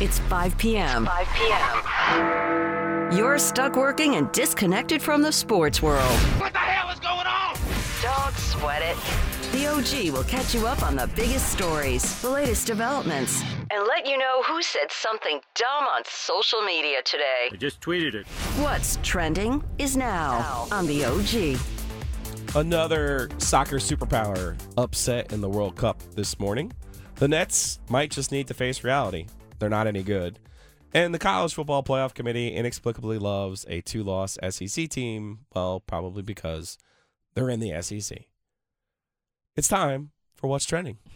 It's 5 p.m. 5 p.m. You're stuck working and disconnected from the sports world. What the hell is going on? Don't sweat it. The OG will catch you up on the biggest stories, the latest developments, and let you know who said something dumb on social media today. I just tweeted it. What's trending is now on the OG. Another soccer superpower upset in the World Cup this morning. The Nets might just need to face reality. They're not any good. And the College Football Playoff Committee inexplicably loves a two loss SEC team, well, probably because they're in the SEC. It's time for What's Trending.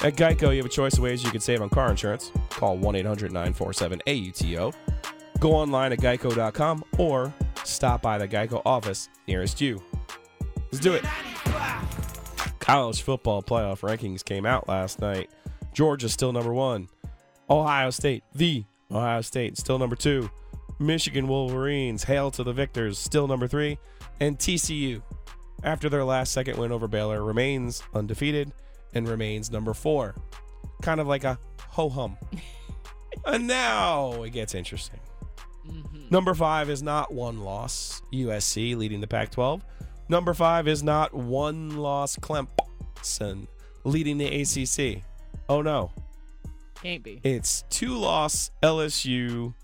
At Geico, you have a choice of ways you can save on car insurance. Call 1 800 947 AUTO. Go online at geico.com or stop by the Geico office nearest you. Let's do it. College football playoff rankings came out last night. Georgia still number one. Ohio State, the Ohio State, still number two. Michigan Wolverines, hail to the victors, still number three. And TCU, after their last second win over Baylor, remains undefeated and remains number four. Kind of like a ho hum. and now it gets interesting. Mm-hmm. Number five is not one loss, USC leading the Pac 12. Number five is not one loss, Clemson leading the ACC. Oh no, Can't be. it's two loss LSU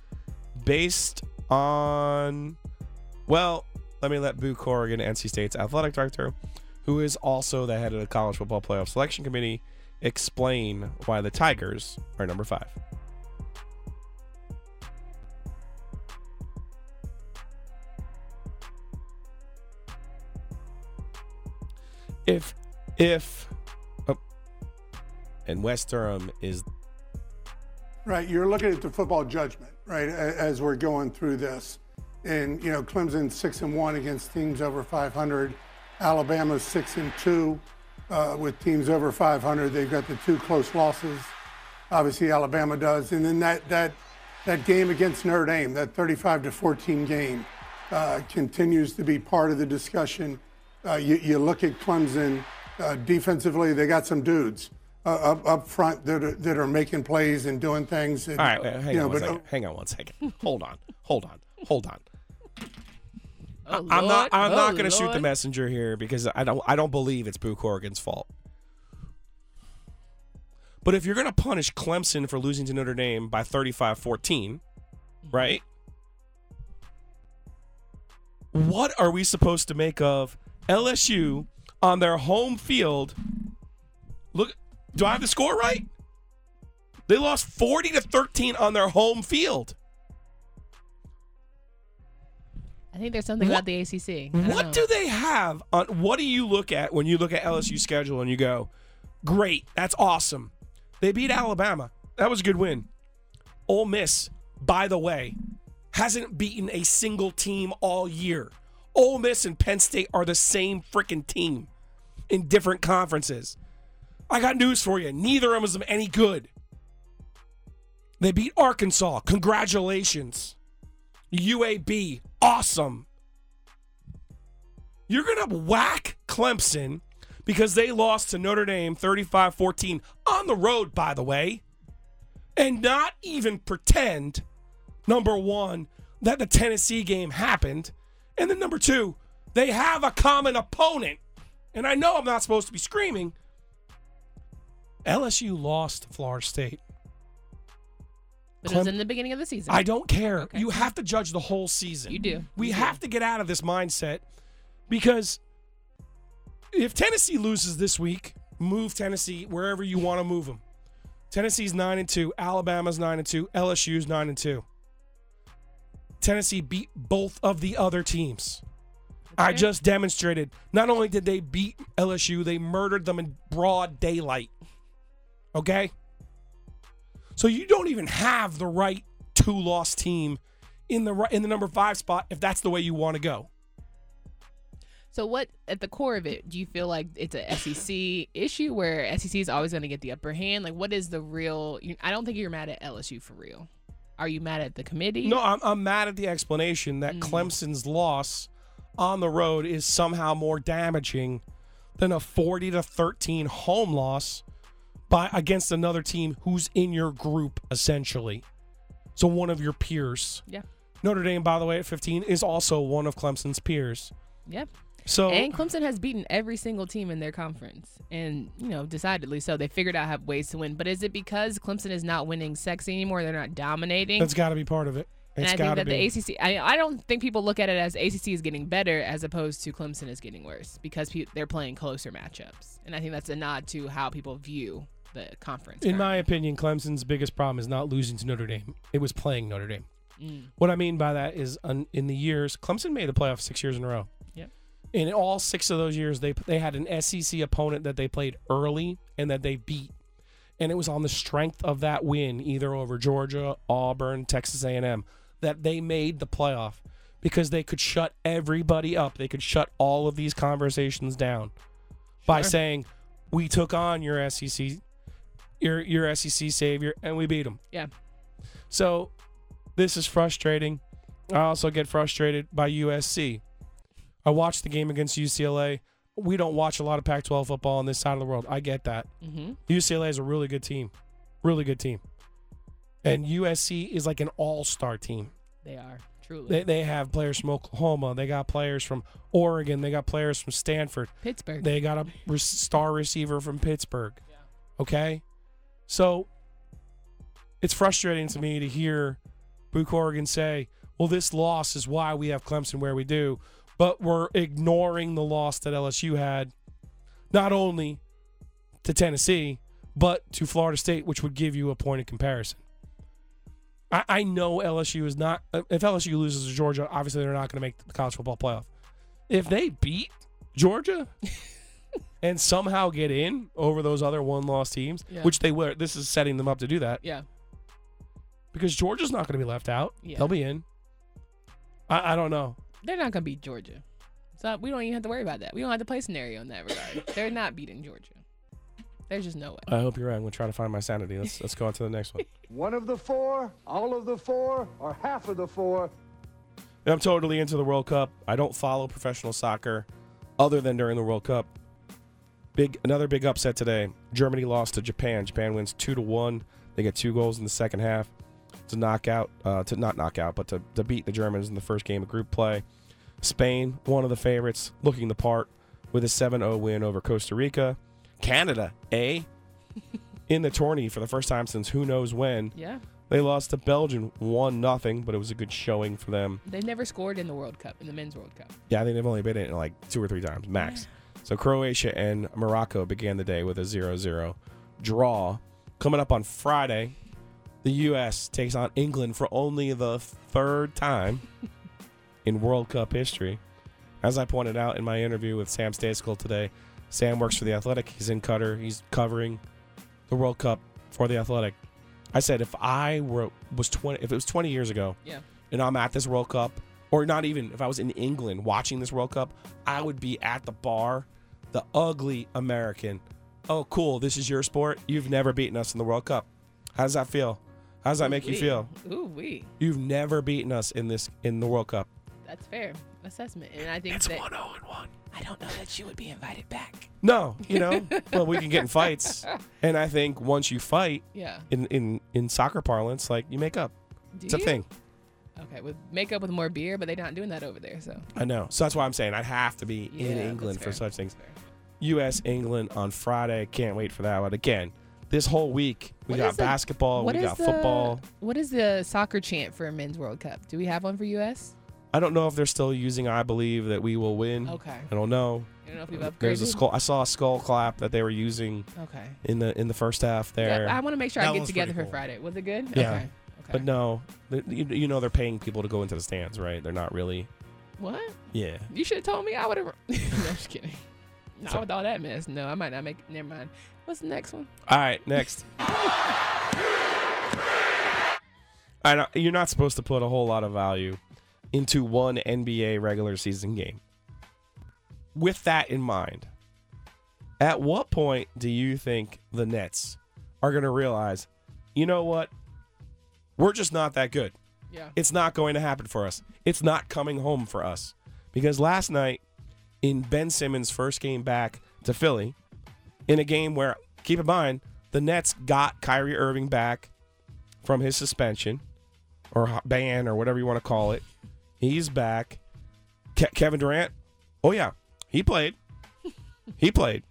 based on, well, let me let Boo Corrigan, NC State's athletic director, who is also the head of the College Football Playoff Selection Committee, explain why the Tigers are number five. If, if, oh, and West Durham is Right, you're looking at the football judgment, right, as we're going through this. And, you know, Clemson six and one against teams over 500. Alabama's six and two uh, with teams over 500. They've got the two close losses. Obviously, Alabama does. And then that, that, that game against Notre Dame, that 35 to 14 game, uh, continues to be part of the discussion. Uh, you, you look at Clemson uh, defensively, they got some dudes uh, up, up front that are, that are making plays and doing things. And, All right, wait, hang you on know, one but, second. Hang on one second. hold on, hold on, hold on. Oh, I'm not. I'm Oh, not going to shoot the messenger here because I don't. I don't believe it's Boo Corrigan's fault. But if you're going to punish Clemson for losing to Notre Dame by 35-14, right? What are we supposed to make of LSU on their home field? Look, do I have the score right? They lost 40 to 13 on their home field. I think there's something What- about the ACC. What know. do they have on what do you look at when you look at LSU schedule and you go, "Great, that's awesome." They beat Alabama. That was a good win. Ole Miss, by the way, hasn't beaten a single team all year. Ole Miss and Penn State are the same freaking team in different conferences. I got news for you. Neither of them is any good. They beat Arkansas. Congratulations. UAB, awesome. You're going to whack Clemson because they lost to Notre Dame 35 14 on the road, by the way, and not even pretend, number one, that the Tennessee game happened. And then number two, they have a common opponent. And I know I'm not supposed to be screaming. LSU lost Florida State. But it was in the beginning of the season. I don't care. Okay. You have to judge the whole season. You do. We You do. have to get out of this mindset because if Tennessee loses this week, move Tennessee wherever you want to move them. Tennessee's 9 and 2, Alabama's 9 and 2, LSU's 9 and 2. Tennessee beat both of the other teams. I just demonstrated. Not only did they beat LSU, they murdered them in broad daylight. Okay? So you don't even have the right two loss team in the in the number 5 spot if that's the way you want to go. So what at the core of it, do you feel like it's a SEC issue where SEC is always going to get the upper hand? Like what is the real I don't think you're mad at LSU for real. Are you mad at the committee? No, I'm, I'm mad at the explanation that mm. Clemson's loss on the road is somehow more damaging than a 40 to 13 home loss by against another team who's in your group essentially. So one of your peers. Yeah. Notre Dame, by the way, at 15 is also one of Clemson's peers. Yep. So And Clemson has beaten every single team in their conference, and you know, decidedly so. They figured out have ways to win. But is it because Clemson is not winning sexy anymore? They're not dominating. that's got to be part of it. and I think that be. the ACC. I, I don't think people look at it as ACC is getting better as opposed to Clemson is getting worse because pe- they're playing closer matchups. And I think that's a nod to how people view the conference. In my opinion, Clemson's biggest problem is not losing to Notre Dame. It was playing Notre Dame. Mm. What I mean by that is, un, in the years, Clemson made the playoffs six years in a row. In all six of those years, they they had an SEC opponent that they played early and that they beat, and it was on the strength of that win, either over Georgia, Auburn, Texas A&M, that they made the playoff because they could shut everybody up. They could shut all of these conversations down by Sure. saying, "We took on your SEC, your your SEC savior, and we beat them." Yeah. So this is frustrating. I also get frustrated by USC. I watched the game against UCLA. We don't watch a lot of Pac 12 football on this side of the world. I get that. Mm-hmm. UCLA is a really good team. Really good team. And USC is like an all star team. They are truly They, they have players from Oklahoma. They got players from Oregon. They got players from Stanford. Pittsburgh. They got a star receiver from Pittsburgh. Okay? So it's frustrating to me to hear Boo Corrigan say, well, this loss is why we have Clemson where we do, but we're ignoring the loss that LSU had, not only to Tennessee, but to Florida State, which would give you a point of comparison. I, I know LSU is not, if LSU loses to Georgia, obviously they're not going to make the college football playoff. If they beat Georgia, and somehow get in over those other one loss teams, Yeah. which they were. This is setting them up to do that yeah. because Georgia's not going to be left out. Yeah. They'll be in. I, I don't know. They're not gonna beat Georgia. So we don't even have to worry about that. We don't have to play scenario in that regard. They're not beating Georgia. There's just no way. I hope you're right. I'm going to try to find my sanity. Let's let's go on to the next one. One of the four, all of the four, or half of the four. I'm totally into the World Cup. I don't follow professional soccer other than during the World Cup. Big another big upset today. Germany lost to Japan. Japan wins two to one. They get two goals in the second half to knock out, uh, to not knock out, but to, to beat the Germans in the first game of group play. Spain, one of the favorites, looking the part with a 7-0 win over Costa Rica. Canada, eh? in the tourney for the first time since who knows when. Yeah. They lost to Belgium one nothing, but it was a good showing for them. They've never scored in the World Cup, in the men's World Cup. Yeah, I think they've only been in it like two or three times max. So Croatia and Morocco began the day with a 0-0 draw. Coming up on Friday, the U.S. takes on England for only the third time in World Cup history. As I pointed out in my interview with Sam Stejskal today, Sam works for the Athletic. He's in Qatar. He's covering the World Cup for the Athletic. I said if I were was 20 if it was 20 years ago Yeah. and I'm at this World Cup, or not even if I was in England watching this World Cup, I would be at the bar, the ugly American. Oh, cool. This is your sport. You've never beaten us in the World Cup. How does that feel? How does that make you feel? Ooh wee. You've never beaten us in this in the World Cup. That's fair assessment. And I think It's that one zero and one. I don't know that you would be invited back. No, you know. well, we can get in fights, and I think once you fight Yeah. in in in soccer parlance, like you make up. Do It's a thing. Okay, with makeup with more beer, but they're not doing that over there. So I know. So that's why I'm saying I'd have to be Yeah, in England for such things. U.S. England on Friday. Can't wait for that one. Again, this whole week we What got is the- basketball, we is got the- football. What is the soccer chant for a men's World Cup? Do we have one for U.S.? I don't know if they're still using "I believe that we will win." Okay. I don't know. I don't know if we've upgraded. There's a skull. I saw a skull clap that they were using Okay. in the in the first half there. Yeah, I want to make sure That I get together pretty for cool. Friday. Was it good? Yeah. Okay. Okay. But no, you, you know they're paying people to go into the stands, right? They're not really What? Yeah. You should have told me. I would have. no, I'm just kidding. Not So- with all that mess. No, I might not make. Never mind. What's the next one? All right, next. I know, you're not supposed to put a whole lot of value into one NBA regular season game. With that in mind, at what point do you think the Nets are going to realize, you know what? We're just not that good. Yeah. It's not going to happen for us. It's not coming home for us. Because last night, in Ben Simmons' first game back to Philly, in a game where, keep in mind, the Nets got Kyrie Irving back from his suspension or ban or whatever you want to call it. He's back. Ke- Kevin Durant, oh, yeah, he played. he played.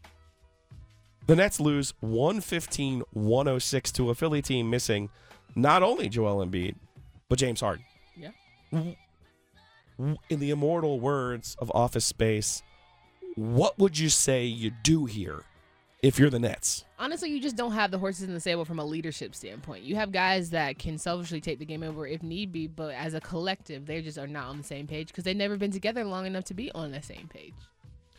The Nets lose 115 106 to a Philly team missing not only Joel Embiid, but James Harden. Yeah. In the immortal words of Office Space, what would you say you do here if you're the Nets? Honestly, you just don't have the horses in the stable from a leadership standpoint. You have guys that can selfishly take the game over if need be, but as a collective, they just are not on the same page because they've never been together long enough to be on the same page.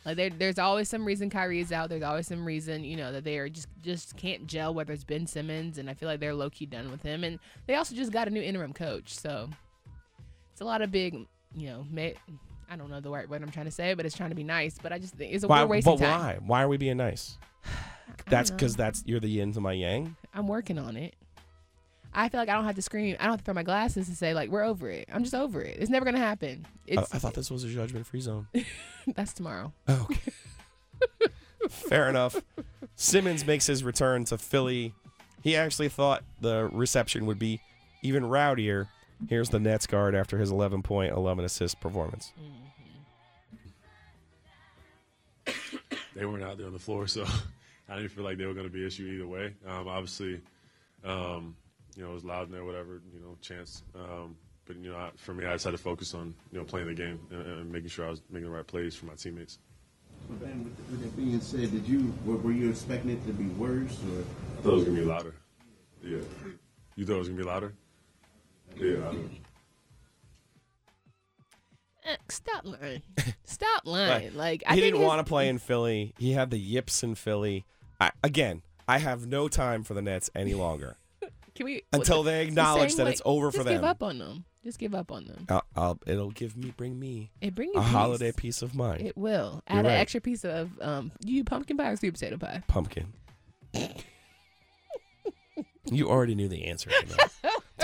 Like there, there's always some reason Kyrie is out. There's always some reason, you know, that they are just just can't gel. Whether it's Ben Simmons, and I feel like they're low key done with him. And they also just got a new interim coach, so it's a lot of big, you know, ma- I don't know the right word I'm trying to say, but it's trying to be nice. But I just think it's a Why, we're wasting but time. why? Why are we being nice? That's because that's you're the yin to my yang. I'm working on it. I feel like I don't have to scream. I don't have to throw my glasses and say like we're over it. I'm just over it. It's never gonna happen. I, I thought this was a judgment free zone. that's tomorrow. Oh, okay. Fair enough. Simmons makes his return to Philly. He actually thought the reception would be even rowdier. Here's the Nets guard after his 11 point, 11 assist performance. they weren't out there on the floor, so I didn't feel like they were going to be an issue either way. Um, obviously, um, you know, it was loud in there, whatever, you know, chance. Um, but you know, I, for me, I just had to focus on you know playing the game and, and making sure I was making the right plays for my teammates. Ben, with, with that being said, did you were, were you expecting it to be worse or? I thought it was going to be louder. Yeah. You thought it was going to be louder? Stop lying. Stop lying. Like I he didn't want to play in Philly. He had the yips in Philly. I, again, I have no time for the Nets any longer Can we until they acknowledge that it's over for them. Give up on them. Just give up on them. I'll, I'll, it'll give me, bring me It bring a peace. holiday peace of mind. It will add an right. extra piece of um. You pumpkin pie or sweet potato pie? Pumpkin. you already knew the answer to that.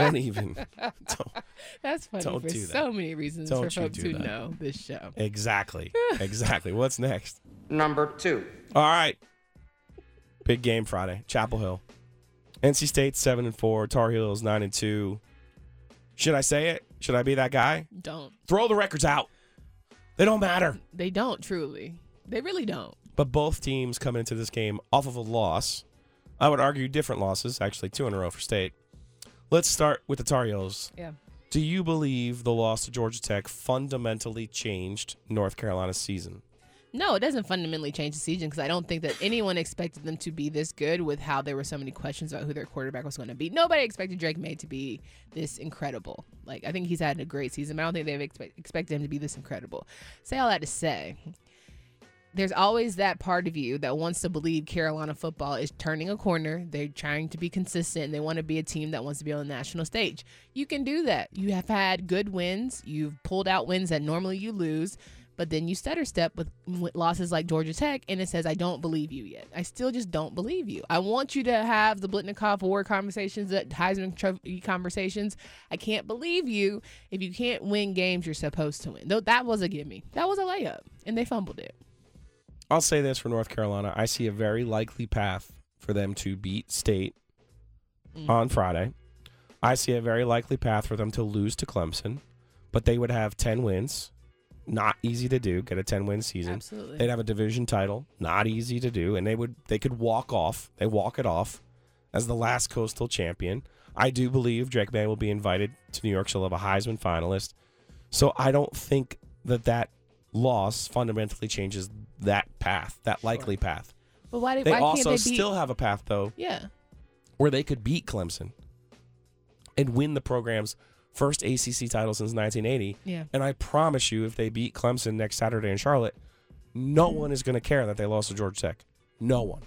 Don't even. Don't, That's funny Don't for do that. so many reasons Don't for you folks do who that. know this show. exactly. Exactly. What's next? Number two. All right. Big game Friday. Chapel Hill. NC State seven and four. Tar Heels nine and two. Should I say it? Should I be that guy? Don't Throw the records out. They don't matter. they don't truly? They really don't. But both teams coming into this game off of a loss. I would argue different losses, actually two in a row for State. Let's start with the Tar Heels. Yeah. Do you believe the loss to Georgia Tech fundamentally changed North Carolina's season? No, it doesn't fundamentally change the season because I don't think that anyone expected them to be this good with how there were so many questions about who their quarterback was going to be. Nobody expected Drake Maye to be this incredible. Like, I think he's had a great season, but I don't think they've expect, expected him to be this incredible. Say all that to say, there's always that part of you that wants to believe Carolina football is turning a corner. They're trying to be consistent. They want to be a team that wants to be on the national stage. You can do that. You have had good wins. You've pulled out wins that normally you lose, but then you stutter step with, losses like Georgia Tech, and it says, "I don't believe you yet. I still just don't believe you. I want you to have the Biletnikoff Award conversations, that Heisman Trophy conversations. I can't believe you if you can't win games you're supposed to win. Though that was a gimme. That was a layup, and they fumbled it. I'll say this for North Carolina. I see a very likely path for them to beat State mm. on Friday. I see a very likely path for them to lose to Clemson, but they would have 10 wins. Not easy to do, get a 10 win season. Absolutely. They'd have a division title, not easy to do, and they would they could walk off. They walk it off as the last coastal champion. I do believe Drake Maye will be invited to New York. She'll have a Heisman finalist. So I don't think that that loss fundamentally changes that path, that likely path. But why did They why also can't they beat? still have a path though yeah. where they could beat Clemson and win the program's first ACC title since 1980. Yeah. And I promise you, if they beat Clemson next Saturday in Charlotte, no mm-hmm. one is going to care that they lost to Georgia Tech. No one.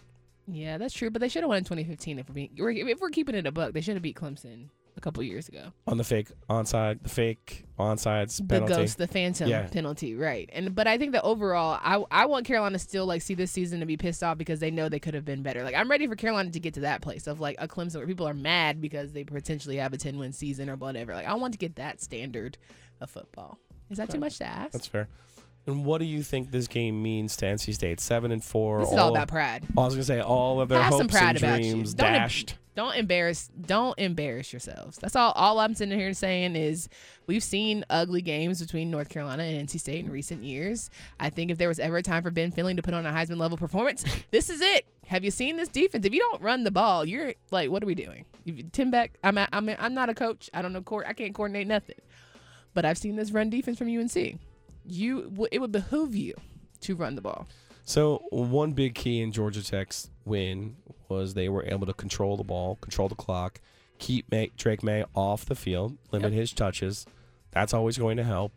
Yeah, that's true. But they should have won in 2015 if we're being, if we're keeping it a buck. They should have beat Clemson a couple years ago. On the fake onside, the fake onsides penalty. The ghost, the phantom Yeah. penalty, right? And but I think that overall, I I want Carolina still like see this season to be pissed off because they know they could have been better. Like I'm ready for Carolina to get to that place of like a Clemson where people are mad because they potentially have a 10 win season or whatever. Like I want to get that standard of football. Is that too much to ask? That's fair. And what do you think this game means to NC State? Seven and four. This is all about pride. I was gonna say all of their Have hopes and dreams Don't em- dashed. Don't embarrass. Don't embarrass yourselves. That's all. All I'm sitting here saying is we've seen ugly games between North Carolina and NC State in recent years. I think if there was ever a time for Ben Finley to put on a Heisman level performance, this is it. Have you seen this defense? If you don't run the ball, you're like, what are we doing? If- Tim Beck. I'm. I'm. a- I'm not a coach. I don't know. Court. I can't coordinate nothing. But I've seen this run defense from UNC. You. It would behoove you to run the ball. So one big key in Georgia Tech's win was they were able to control the ball, control the clock, keep Maye, Drake Maye off the field, limit his touches. That's always going to help.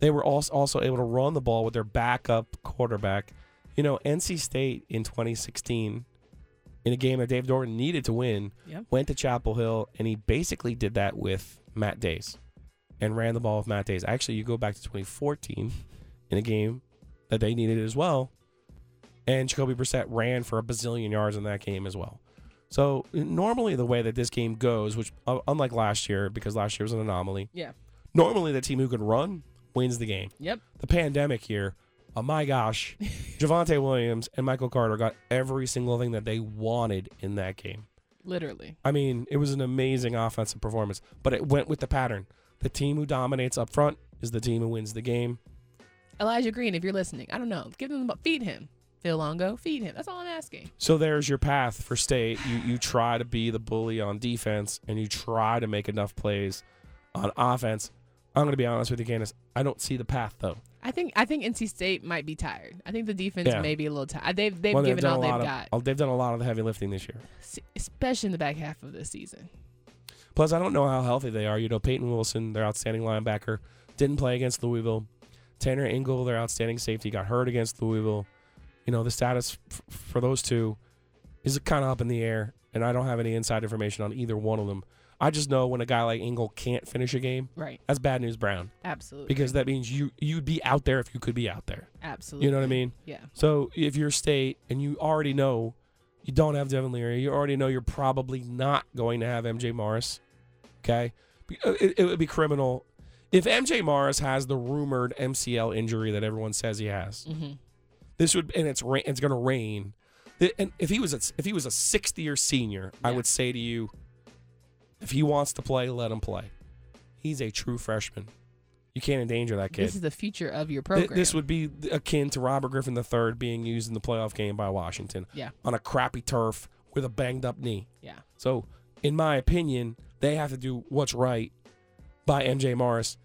They were also also able to run the ball with their backup quarterback. You know, NC State in 2016, in a game that Dave Doeren needed to win, Yep. went to Chapel Hill, and he basically did that with Matt Dayes and ran the ball with Matt Dayes. Actually, you go back to 2014 in a game that they needed as well. And Jacoby Brissett ran for a bazillion yards in that game as well. So normally the way that this game goes, which uh, unlike last year, because last year was an anomaly, Yeah. normally the team who can run wins the game. Yep. The pandemic here, oh my gosh, Javonte Williams and Michael Carter got every single thing that they wanted in that game. Literally. I mean, it was an amazing offensive performance, but it went with the pattern. The team who dominates up front is the team who wins the game. Elijah Green, if you're listening, I don't know. Give him the feed him. Phil Longo, feed him. That's all I'm asking. So there's your path for state. You you try to be the bully on defense and you try to make enough plays on offense. I'm going to be honest with you, Candace. I don't see the path though. I think I think NC State might be tired. I think the defense Yeah. may be a little tired. Uh, they've they've Well, given done all they've of- got, they've done a lot of the heavy lifting this year. especially in the back half of the season. Plus, I don't know how healthy they are. You know, Peyton Wilson, their outstanding linebacker, didn't play against Louisville. Tanner Ingle, their outstanding safety, got hurt against Louisville. You know, the status f- for those two is kind of up in the air, and I don't have any inside information on either one of them. I just know when a guy like Ingle can't finish a game, Right. that's bad news, Brown. Absolutely. because that means you you'd be out there if you could be out there. Absolutely. You know what I mean? Yeah. So if you're state and you already know you don't have Devin Leary, you already know you're probably not going to have MJ Morris. Okay, uh, it, it would be criminal if MJ Morris has the rumored MCL injury that everyone says he has. Mm-hmm. This would and it's it's going to rain. And if he was a, if he was a sixth year senior, I would say to you, if he wants to play, let him play. He's a true freshman. You can't endanger that kid. This is the future of your Th- program. This would be akin to Robert Griffin III being used in the playoff game by Washington Yeah. on a crappy turf with a banged up knee. Yeah. So, in my opinion, they have to do what's right by MJ Morris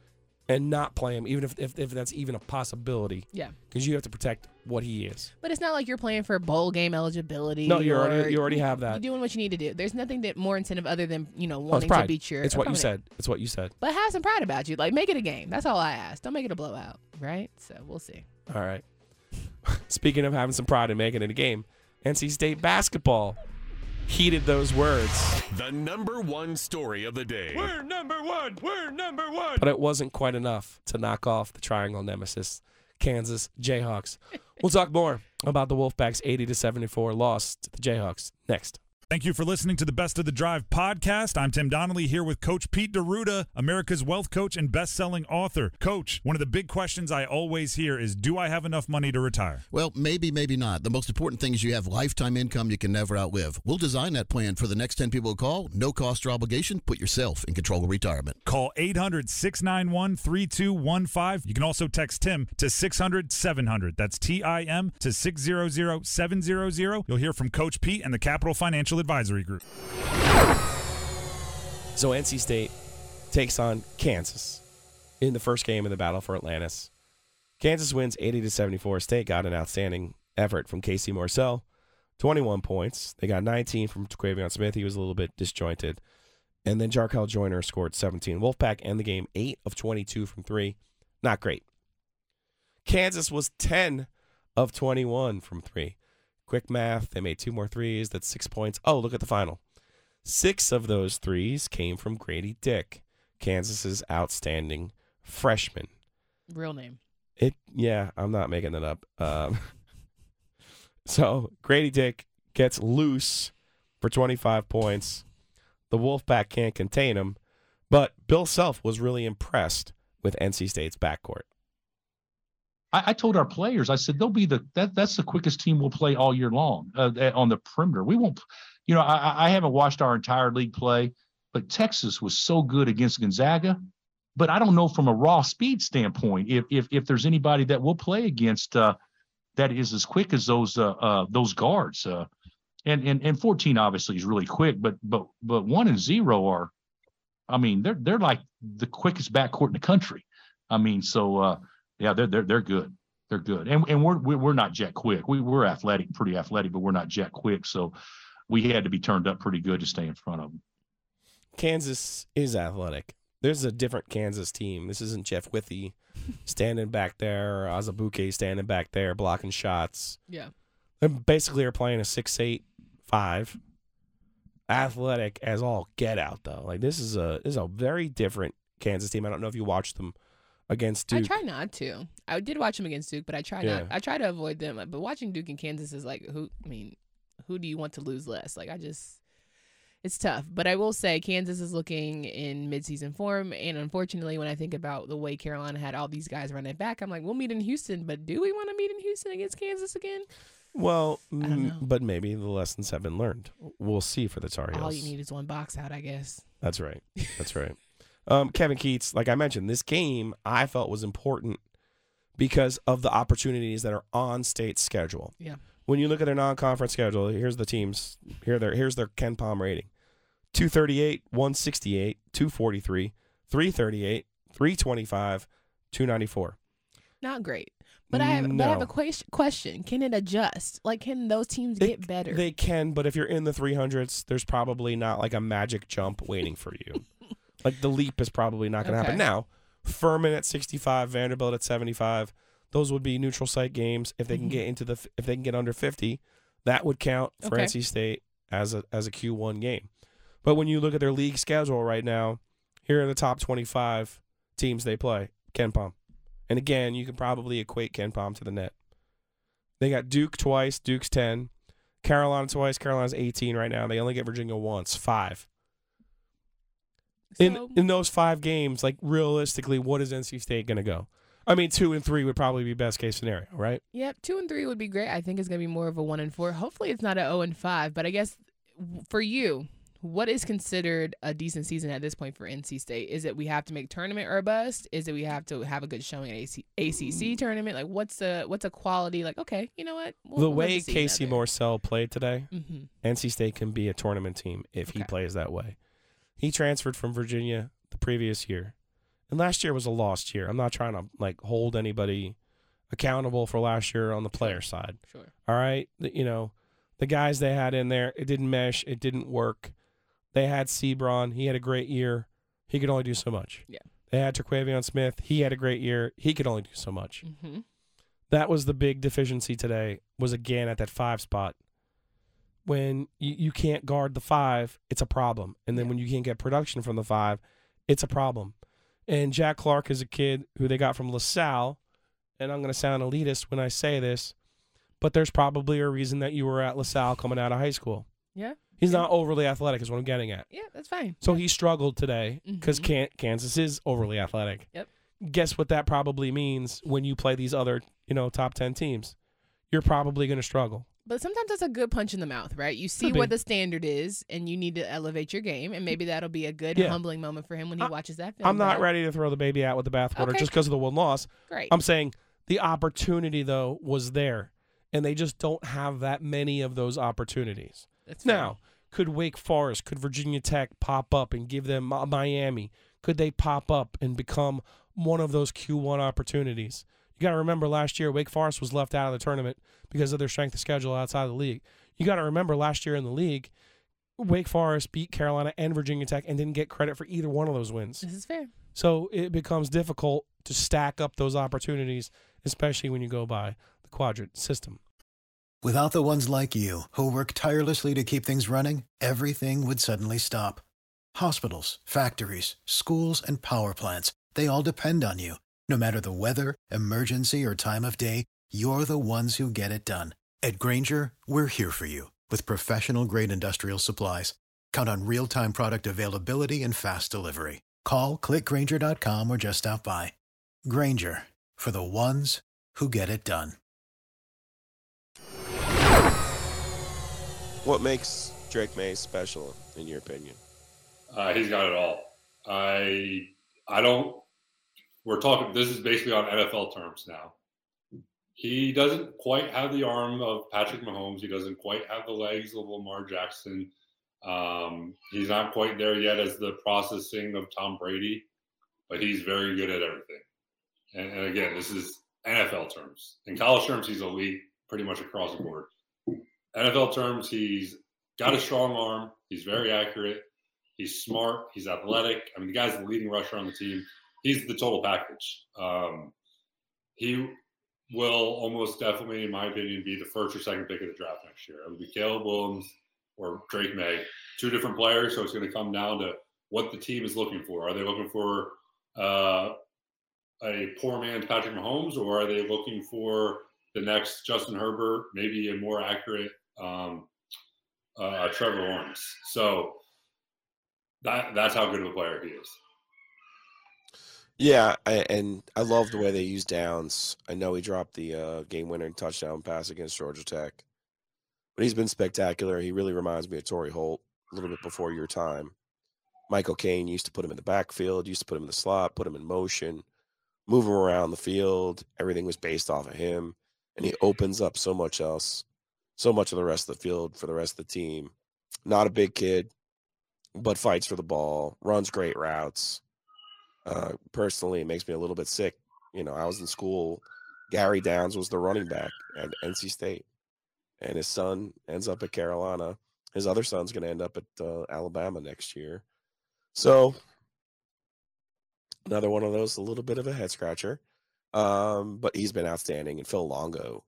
and not play him, even if, if, if that's even a possibility. Yeah. Because you have to protect what he is. But it's not like you're playing for bowl game eligibility. No, you already you already have that. You're doing what you need to do. There's nothing that more incentive other than you know Oh, wanting pride. to beat your. It's what you said. It's what you said. But have some pride about you. Like make it a game. That's all I ask. Don't make it a blowout, right? So we'll see. All right. Speaking of having some pride and making it a game, NC State basketball heeded those words. The number one story of the day. We're number one. We're number one. But it wasn't quite enough to knock off the triangle nemesis, Kansas Jayhawks. we'll talk more about the Wolfpack's 80 to 74 loss to the Jayhawks next. Thank you for listening to the Best of the Drive podcast. I'm Tim Donnelly here with Coach Pete D'Arruda, America's wealth coach and best-selling author. Coach, one of the big questions I always hear is, do I have enough money to retire? Well, maybe, maybe not. The most important thing is you have lifetime income you can never outlive. We'll design that plan for the next 10 people who call. No cost or obligation. Put yourself in control of retirement. Call 800-691-3215. You can also text Tim to 600-700. That's T-I-M to 600-700. You'll hear from Coach Pete and the Capital Financial Advisory Group. So NC State takes on Kansas in the first game of the battle for Atlantis. Kansas wins 80 to 74. State got an outstanding effort from Casey Morsell, 21 points. They got 19 from Quavion Smith. He was a little bit disjointed. And then Jarkel Joiner scored 17. Wolfpack end the game 8 of 22 from 3. Not great. Kansas was 10 of 21 from 3. Quick math, they made two more threes. That's 6 points. Oh, look at the final. 6 of those threes came from Grady Dick, Kansas's outstanding freshman. Real name. It yeah, I'm not making that up. Um, so Grady Dick gets loose for 25 points. The Wolfpack can't contain him, but Bill Self was really impressed with NC State's backcourt. I, I told our players, I said they'll be the that that's the quickest team we'll play all year long uh, on the perimeter. We won't, you know, I, I haven't watched our entire league play, but Texas was so good against Gonzaga. But I don't know from a raw speed standpoint if if if there's anybody that we'll play against uh, that is as quick as those uh, uh, those guards. Uh, and and and 14 obviously is really quick, but but but one and zero are, I mean, they're they're like the quickest backcourt in the country. I mean, so uh, yeah, they're they're they're good. They're good, and and we're we're not jet quick. We we're athletic, pretty athletic, but we're not jet quick. So we had to be turned up pretty good to stay in front of them. Kansas is athletic. There's a different Kansas team. This isn't Jeff Withey standing back there, or Azubuike standing back there blocking shots. Yeah. They basically are playing a six eight five. Athletic as all get out though. Like this is a this is a very different Kansas team. I don't know if you watched them against Duke. I try not to. I did watch them against Duke, but I try Yeah. not. I try to avoid them. But watching Duke and Kansas is like who? I mean, who do you want to lose less? Like I just, it's tough. But I will say Kansas is looking in midseason form, and unfortunately, when I think about the way Carolina had all these guys running back, I'm like, we'll meet in Houston, but do we want to meet in Houston against Kansas again? Well, mm, but maybe the lessons have been learned. We'll see for the Tar Heels. All you need is one box out, I guess. That's right. That's right. Um, Kevin Keatts, like I mentioned, this game I felt was important because of the opportunities that are on state schedule. Yeah. When you look at their non-conference schedule, here's the teams. Here, their here's their KenPom rating: two thirty-eight, one sixty-eight, two forty-three, three thirty-eight, three twenty-five, two ninety-four. Not great. But I have, but I have a question. Question: Can it adjust? Like, can those teams get better? They can, but if you're in the 300s, there's probably not like a magic jump waiting for you. Like the leap is probably not going to happen. Now, Furman at 65, Vanderbilt at 75, those would be neutral site games. If they can Mhm. get into the if they can get under 50, that would count for Okay. NC State as a as a Q1 game. But when you look at their league schedule right now, here are the top 25 teams they play. KenPom. And again, you can probably equate KenPom to the net. They got Duke twice. Duke's 10. Carolina twice. Carolina's 18 right now. They only get Virginia once. In in those five games, like realistically, what is NC State going to go? I mean, two and three would probably be best case scenario, right? Yep, two and three would be great. I think it's gonna be more of a one and four. Hopefully, it's not a zero and five. But I guess for you, what is considered a decent season at this point for NC State? Is it we have to make tournament or bust? Is it we have to have a good showing at AC- ACC tournament? Like, what's the what's a quality? Like, okay, you know what? We'll- the we'll way Casey. Morsell played today, Mhm. NC State can be a tournament team if he plays that way. He transferred from Virginia the previous year, and last year was a lost year. I'm not trying to like hold anybody accountable for last year on the player side. Sure. All right, The- you know, the guys they had in there, it didn't mesh, it didn't work. They had Seabron, he had a great year. He could only do so much. Yeah. They had Terquavion Smith, he had a great year. He could only do so much. Mhm. That was the big deficiency today. Was again at that five spot. When you, you can't guard the five, it's a problem. And then when you can't get production from the five, it's a problem. And Jack Clark is a kid who they got from LaSalle. And I'm going to sound elitist when I say this, but there's probably a reason that you were at LaSalle coming out of high school. Yeah. He's not overly athletic, is what I'm getting at. Yeah, that's fine. So he struggled today because Mhm. Kansas is overly athletic. Yep. Guess what that probably means when you play these other, you know, top 10 teams? You're probably going to struggle. But sometimes that's a good punch in the mouth, right? You see what the standard is, and you need to elevate your game, and maybe that'll be a good Yeah. humbling moment for him when he watches that film. I'm not back. ready to throw the baby out with the bathwater Okay. just because of the one loss. Great. I'm saying the opportunity, though, was there, and they just don't have that many of those opportunities. That's now, could Wake Forest, could Virginia Tech pop up and give them Miami? Could they pop up and become one of those Q1 opportunities? You got to remember last year, Wake Forest was left out of the tournament because of their strength of schedule outside of the league. You got to remember last year in the league, Wake Forest beat Carolina and Virginia Tech and didn't get credit for either one of those wins. This is fair. So it becomes difficult to stack up those opportunities, especially when you go by the quadrant system. Without the ones like you, who work tirelessly to keep things running, everything would suddenly stop. Hospitals, factories, schools, and power plants, they all depend on you. No matter the weather, emergency, or time of day, you're the ones who get it done. At Grainger, we're here for you with professional grade industrial supplies. Count on real time product availability and fast delivery. Call clickgranger.com or just stop by. Grainger for the ones who get it done. What makes Drake Maye special, in your opinion? Uh, he's got it all. I I don't. We're talking. This is basically on NFL terms now. He doesn't quite have the arm of Patrick Mahomes. He doesn't quite have the legs of Lamar Jackson. Um, he's not quite there yet as the processing of Tom Brady, but he's very good at everything. And, and again, this is NFL terms. In college terms, he's elite pretty much across the board. NFL terms, he's got a strong arm. He's very accurate. He's smart. He's athletic. I mean, the guy's the leading rusher on the team. He's the total package. Um, he will almost definitely, in my opinion, be the first or second pick of the draft next year. It would be Caleb Williams or Drake Maye, two different players. So it's going to come down to what the team is looking for. Are they looking for uh, a poor man's Patrick Mahomes, or are they looking for the next Justin Herbert, maybe a more accurate um, uh, Trevor Lawrence? So that that's how good of a player he is. Yeah, I, and I love the way they use downs. I know he dropped the uh, game winner touchdown pass against Georgia Tech, but he's been spectacular. He really reminds me of Torry Holt a little bit before your time. Mike O'Cain used to put him in the backfield, used to put him in the slot, put him in motion, move him around the field. Everything was based off of him, and he opens up so much else, so much of the rest of the field for the rest of the team. Not a big kid, but fights for the ball, runs great routes uh, personally, it makes me a little bit sick. You know, I was in school. Gary Downs was the running back at NC State, and his son ends up at Carolina. His other son's going to end up at uh, Alabama next year. So another one of those, a little bit of a head scratcher. Um, but he's been outstanding. And Phil Longo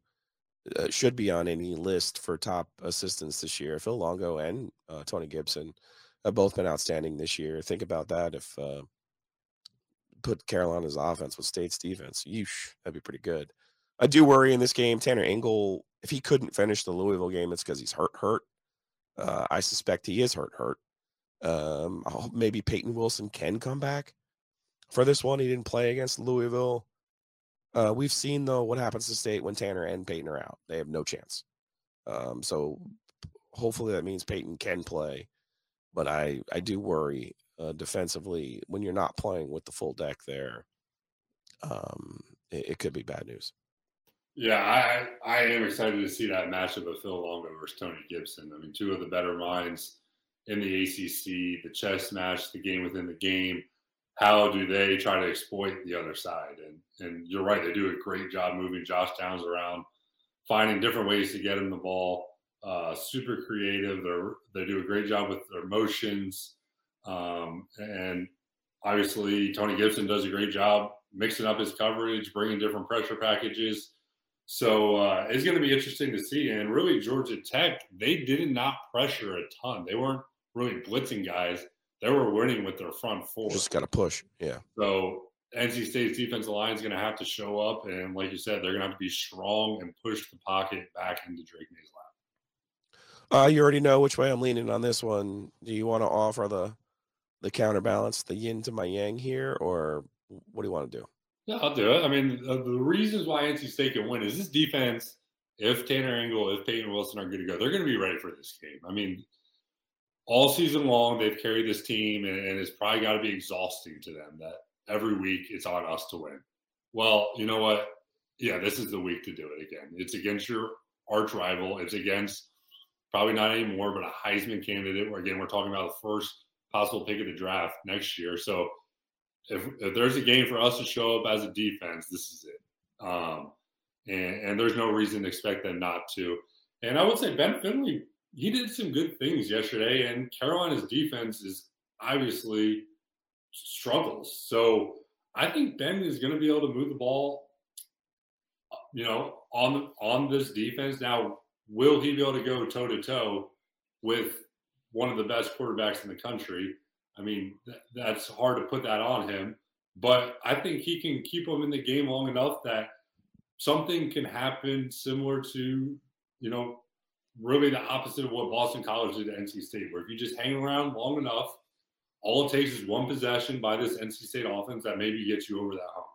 uh, should be on any list for top assistants this year. Phil Longo and uh, Tony Gibson have both been outstanding this year. Think about that. If uh, put Carolina's offense with State's defense. Yeesh, that'd be pretty good. I do worry in this game. Tanner Ingle, if he couldn't finish the Louisville game, it's because he's hurt. Hurt. Uh, I suspect he is hurt. Hurt. Um, maybe Peyton Wilson can come back for this one. He didn't play against Louisville. Uh, we've seen though what happens to State when Tanner and Peyton are out. They have no chance. Um, so hopefully that means Peyton can play, but I I do worry uh, defensively when you're not playing with the full deck there. Um, it, it, could be bad news. Yeah, I I am excited to see that matchup of Phil Longo versus Tony Gibson. I mean, two of the better minds in the ACC, the chess match, the game within the game. How do they try to exploit the other side? And and you're right, they do a great job moving Josh Downs around, finding different ways to get him the ball. Uh, super creative. They they do a great job with their motions. Um, and obviously, Tony Gibson does a great job mixing up his coverage, bringing different pressure packages. So uh, it's going to be interesting to see. And really, Georgia Tech, they did not pressure a ton. They weren't really blitzing guys. They were winning with their front four. Just got to push. Yeah. So NC State's defensive line is going to have to show up. And like you said, they're going to have to be strong and push the pocket back into Drake Maye's lap. Uh, you already know which way I'm leaning on this one. Do you want to offer the the counterbalance, the yin to my yang here, or what do you want to do? Yeah, I'll do it. I mean, the, reasons why NC State can win is this defense. If Tanner Ingle, if Peyton Wilson are good to go, they're going to be ready for this game. I mean, all season long they've carried this team, and, and it's probably got to be exhausting to them that every week it's on us to win. Well, you know what? Yeah, this is the week to do it again. It's against your arch rival. It's against probably not anymore, but a Heisman candidate. Where Again, we're talking about the first possible pick of the draft next year. So if, if there's a game for us to show up as a defense, this is it. Um, and, and, there's no reason to expect them not to. And I would say Ben Finley he did some good things yesterday, and Carolina's defense is obviously struggles. So I think Ben is going to be able to move the ball, you know, on on this defense. Now, will he be able to go toe to toe with one of the best quarterbacks in the country? I mean, th- that's hard to put that on him, but I think he can keep him in the game long enough that something can happen similar to, you know, really the opposite of what Boston College did to NC State, where if you just hang around long enough, all it takes is one possession by this NC State offense that maybe gets you over that hump.